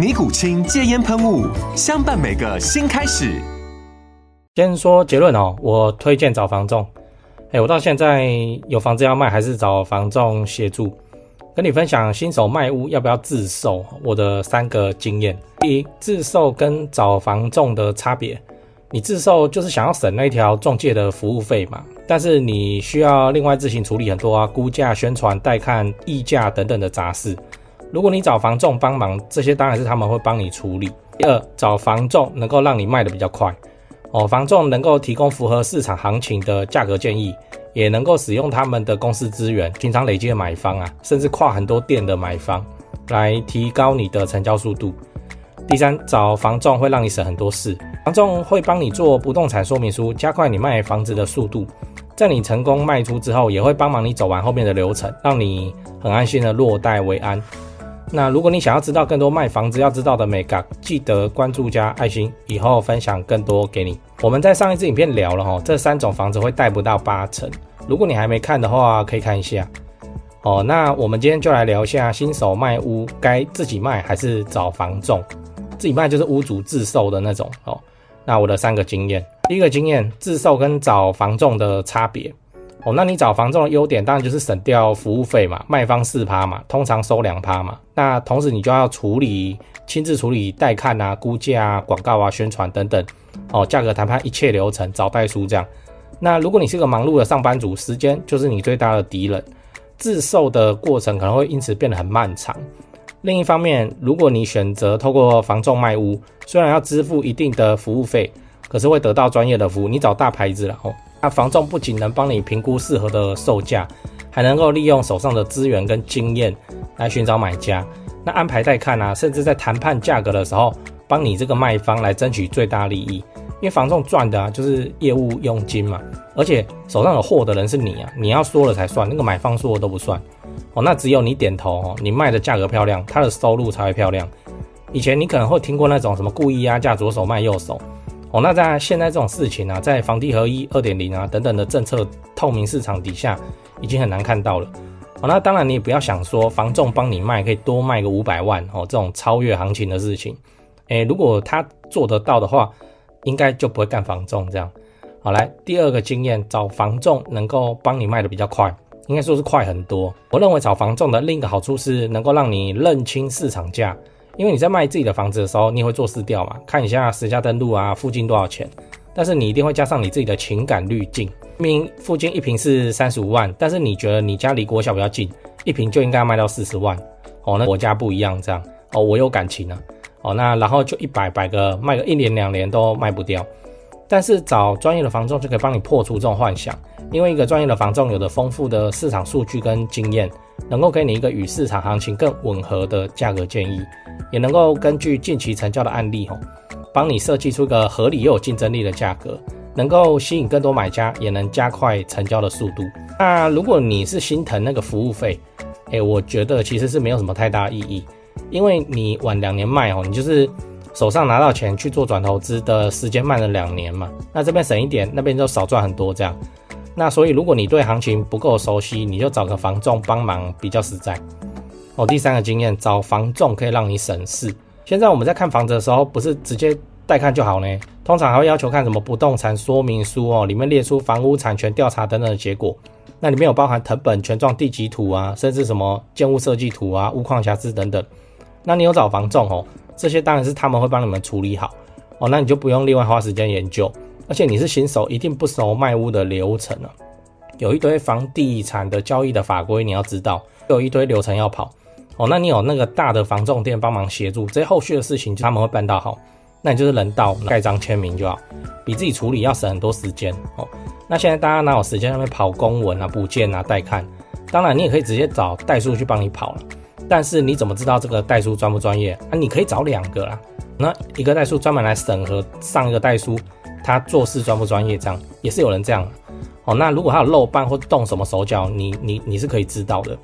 尼古清戒烟喷雾，相伴每个新开始。先说结论哦，我推荐找房仲。哎，我到现在有房子要卖，还是找房仲协助。跟你分享新手卖屋要不要自售，我的三个经验。第一，自售跟找房仲的差别。你自售就是想要省那一条中介的服务费嘛，但是你需要另外自行处理很多啊，估价、宣传、带看、议价等等的杂事。如果你找房仲帮忙，这些当然是他们会帮你处理。第二，找房仲能够让你卖得比较快哦，房仲能够提供符合市场行情的价格建议，也能够使用他们的公司资源，平常累积的买方啊，甚至跨很多店的买方，来提高你的成交速度。第三，找房仲会让你省很多事，房仲会帮你做不动产说明书，加快你卖房子的速度，在你成功卖出之后，也会帮忙你走完后面的流程，让你很安心的落袋为安。那如果你想要知道更多卖房子要知道的眉角，记得关注加爱心，以后分享更多给你。我们在上一支影片聊了哈，这三种房子会贷不到八成。如果你还没看的话，可以看一下。哦，那我们今天就来聊一下新手卖屋该自己卖还是找房仲？自己卖就是屋主自售的那种哦。那我的三个经验，第一个经验，自售跟找房仲的差别。哦，那你找房仲的优点当然就是省掉服务费嘛，卖方四趴嘛，通常收两趴嘛。那同时你就要处理，亲自处理带看啊、估价啊、广告啊、宣传等等，哦，价格谈判一切流程，找代书这样。那如果你是个忙碌的上班族，时间就是你最大的敌人，自售的过程可能会因此变得很漫长。另一方面，如果你选择透过房仲卖屋，虽然要支付一定的服务费，可是会得到专业的服务，你找大牌子了哦。那房仲不仅能帮你评估适合的售价，还能够利用手上的资源跟经验来寻找买家。那安排带看啊，甚至在谈判价格的时候，帮你这个卖方来争取最大利益。因为房仲赚的啊，就是业务佣金嘛，而且手上有货的人是你啊，你要说了才算，那个买方说的都不算哦。那只有你点头哦，你卖的价格漂亮，他的收入才会漂亮。以前你可能会听过那种什么故意压价，左手卖右手。哦，那在现在这种事情啊，在房地合一二点零啊等等的政策透明市场底下，已经很难看到了。哦，那当然你也不要想说房仲帮你卖可以多卖个五百万哦，这种超越行情的事情，诶，如果他做得到的话，应该就不会干房仲这样。好，来第二个经验，找房仲能够帮你卖得比较快，应该说是快很多。我认为找房仲的另一个好处是能够让你认清市场价。因为你在卖自己的房子的时候，你也会做市调嘛，看一下实价登录啊，附近多少钱。但是你一定会加上你自己的情感滤镜，明明附近一平是三十五万，但是你觉得你家离国小比较近，一平就应该卖到四十万。哦，那我家不一样，这样哦，我有感情啊。哦，那然后就一百百个卖个一年两年都卖不掉。但是找专业的房仲就可以帮你破除这种幻想，因为一个专业的房仲有着丰富的市场数据跟经验，能够给你一个与市场行情更吻合的价格建议，也能够根据近期成交的案例，吼，帮你设计出一个合理又有竞争力的价格，能够吸引更多买家，也能加快成交的速度。那如果你是心疼那个服务费，诶，我觉得其实是没有什么太大意义，因为你晚两年卖，哦，你就是。手上拿到钱去做转投资的时间慢了两年嘛，那这边省一点，那边就少赚很多这样。那所以如果你对行情不够熟悉，你就找个房仲帮忙比较实在。哦，第三个经验，找房仲可以让你省事。现在我们在看房子的时候，不是直接带看就好呢，通常还会要求看什么不动产说明书哦，里面列出房屋产权调查等等的结果，那里面有包含謄本、权状、地籍图啊，甚至什么建物设计图啊、屋况瑕疵等等。那你有找房仲哦？这些当然是他们会帮你们处理好哦，那你就不用另外花时间研究，而且你是新手，一定不熟卖屋的流程啊，有一堆房地产的交易的法规，你要知道，有一堆流程要跑哦。那你有那个大的房仲店帮忙协助，这些后续的事情就他们会办到好。那你就是人到盖章签名就好，比自己处理要省很多时间哦。那现在大家哪有时间那边跑公文啊、补件啊、带看？当然你也可以直接找代书去帮你跑了，但是你怎么知道这个代书专不专业啊？你可以找两个啦，那一个代书专门来审核上一个代书他做事专不专业，这样也是有人这样哦。那如果他有漏办或动什么手脚，你你你是可以知道的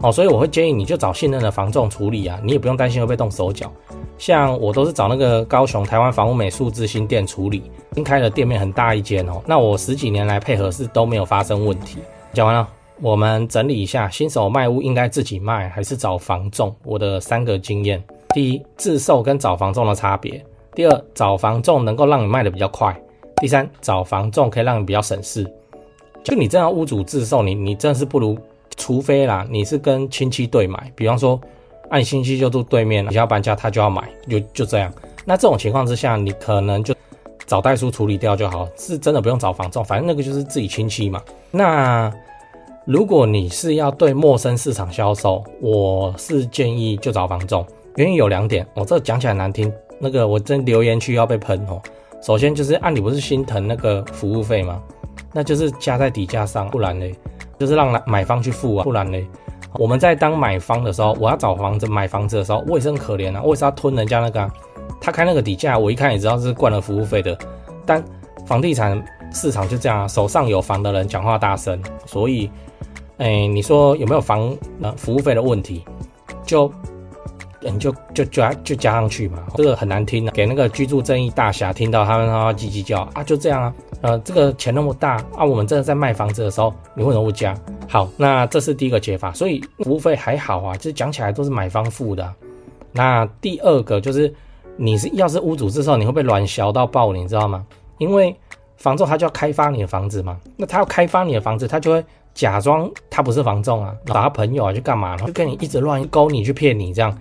哦。所以我会建议你就找信任的房仲处理啊，你也不用担心会被动手脚。像我都是找那个高雄台湾房屋美数字新店处理，新开的店面很大一间哦。那我十几年来配合是都没有发生问题。讲完了，我们整理一下，新手卖屋应该自己卖还是找房仲？我的三个经验：第一，自售跟找房仲的差别；第二，找房仲能够让你卖的比较快；第三，找房仲可以让你比较省事。就你这样屋主自售，你你真的是不如，除非啦，你是跟亲戚对买，比方说。按星期就住对面，你要搬家他就要买，就就这样。那这种情况之下，你可能就找代书处理掉就好，是真的不用找房仲，反正那个就是自己亲戚嘛。那如果你是要对陌生市场销售，我是建议就找房仲，原因有两点。我、这讲起来难听，那个我真留言区要被喷哦。首先就是按、啊、你不是心疼那个服务费吗？那就是加在底价上，不然呢，就是让买方去付啊，不然呢。我们在当买方的时候，我要找房子买房子的时候，我也是很可怜啊，我也是要吞人家那个、他开那个底价，我一看也知道是灌了服务费的。但房地产市场就这样，手上有房的人讲话大声，所以，哎、你说有没有房呃服务费的问题？就，你就就加就，加上去嘛，这个很难听的、给那个居住正义大侠听到他们他叽叽叫啊，就这样啊。呃，这个钱那么大啊，我们真的在卖房子的时候，你为什么不加？好，那这是第一个解法，所以服务费还好啊，就是讲起来都是买方付的。那第二个就是，你是要是屋主这时候，你会被乱销到爆，你知道吗？因为房仲他就要开发你的房子嘛，那他要开发你的房子，他就会假装他不是房仲啊，找他朋友啊去干嘛，就跟你一直乱勾你去骗你这样。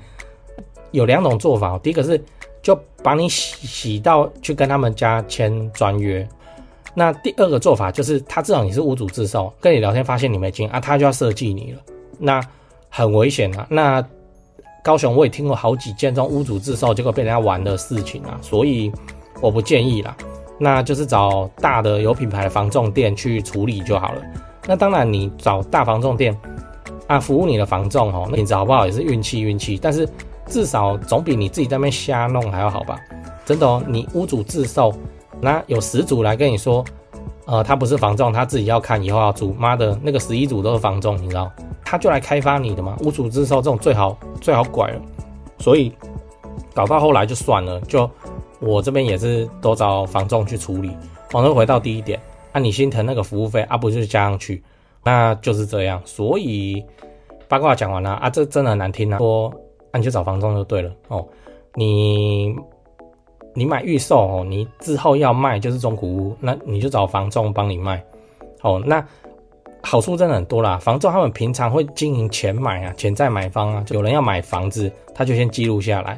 有两种做法，第一个是就把你洗洗到去跟他们家签专约。那第二个做法就是，他知道你是屋主自售，跟你聊天发现你没金啊，他就要设计你了，那很危险啊。那高雄我也听过好几件这种屋主自售结果被人家玩的事情啊，所以我不建议啦。那就是找大的有品牌的房仲店去处理就好了。那当然你找大房仲店啊，服务你的房仲哦，那品质好不好也是运气运气，但是至少总比你自己在那边瞎弄还要好吧？真的哦，你屋主自售。那有十组来跟你说，呃，他不是房仲，他自己要看以后要租，妈的，那个十一组都是房仲，你知道？他就来开发你的嘛，屋主自售这种最好最好拐了，所以搞到后来就算了，就我这边也是都找房仲去处理。房仲回到第一点，啊，你心疼那个服务费啊，不就是加上去，那就是这样。所以八卦讲完了啊，这真的很难听啊，说啊你就找房仲就对了哦，你。你买预售哦，你之后要卖就是中古屋，那你就找房仲帮你卖，哦，那好处真的很多啦。房仲他们平常会经营钱买啊，潜在买方啊，有人要买房子，他就先记录下来，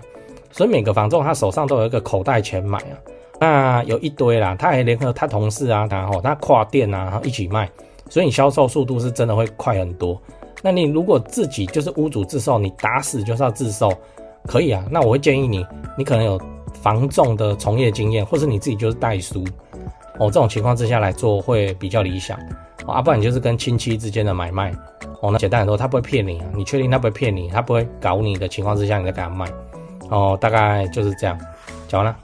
所以每个房仲他手上都有一个口袋钱买啊，那有一堆啦，他还联合他同事啊，然后他跨店啊，然后一起卖，所以你销售速度是真的会快很多。那你如果自己就是屋主自售，你打死就是要自售，可以啊，那我会建议你，你可能有。房仲的从业经验，或是你自己就是代书哦，这种情况之下来做会比较理想哦，啊，不然就是跟亲戚之间的买卖哦，那简单很多，他不会骗你啊，你确定他不会骗你，他不会搞你的情况之下，你再给他卖哦，大概就是这样，讲完了。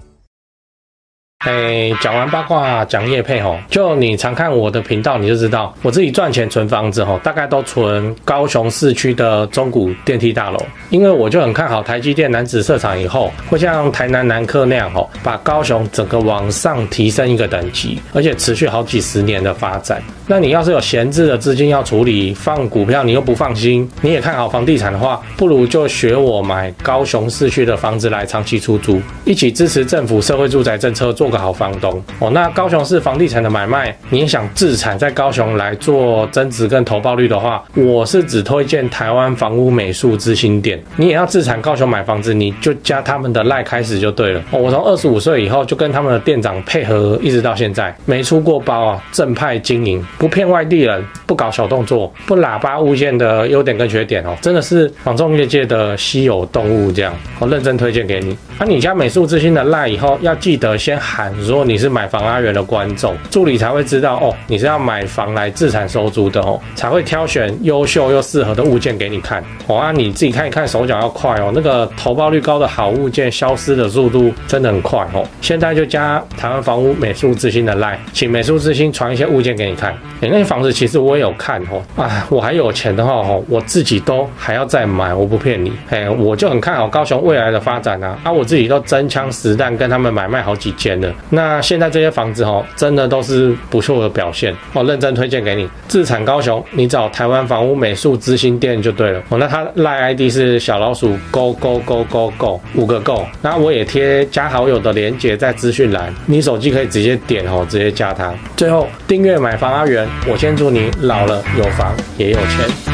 哎，讲完八卦，讲业配吼，就你常看我的频道，你就知道我自己赚钱存房子吼，大概都存高雄市区的中古电梯大楼，因为我就很看好台积电楠梓设厂以后，会像台南南科那样吼，把高雄整个往上提升一个等级，而且持续好几十年的发展。那你要是有闲置的资金要处理，放股票你又不放心，你也看好房地产的话，不如就学我买高雄市区的房子来长期出租，一起支持政府社会住宅政策做。个好房东哦。那高雄市房地产的买卖，你想自产在高雄来做增值跟投报率的话，我是只推荐台湾房屋美术之星店。你也要自产高雄买房子，你就加他们的赖开始就对了。哦，我从二十五岁以后就跟他们的店长配合，一直到现在没出过包啊，正派经营，不骗外地人，不搞小动作，不喇叭物件的优点跟缺点哦，真的是房仲业界的稀有动物这样，我认真推荐给你。那、你加美术之星的赖以后，要记得先喊如果你是买房阿元的观众，助理才会知道哦，你是要买房来自产收租的哦，才会挑选优秀又适合的物件给你看。哦，啊，你自己看一看，手脚要快哦，那个投报率高的好物件消失的速度真的很快哦。现在就加台湾房屋美术之星的赖，请美术之星传一些物件给你看。哎，那些房子其实我也有看哦，啊，我还有钱的话哦，我自己都还要再买，我不骗你，哎，我就很看好高雄未来的发展啊，啊，我。自己都真枪实弹跟他们买卖好几间了，那现在这些房子哦，真的都是不错的表现哦，认真推荐给你。自产高雄，你找台湾房屋美术之星店就对了哦。那他赖 ID 是小老鼠 Go Go Go Go Go 五个 Go，那我也贴加好友的链接在资讯栏，你手机可以直接点哦，直接加他。最后订阅买房阿元，我先祝你老了有房也有钱。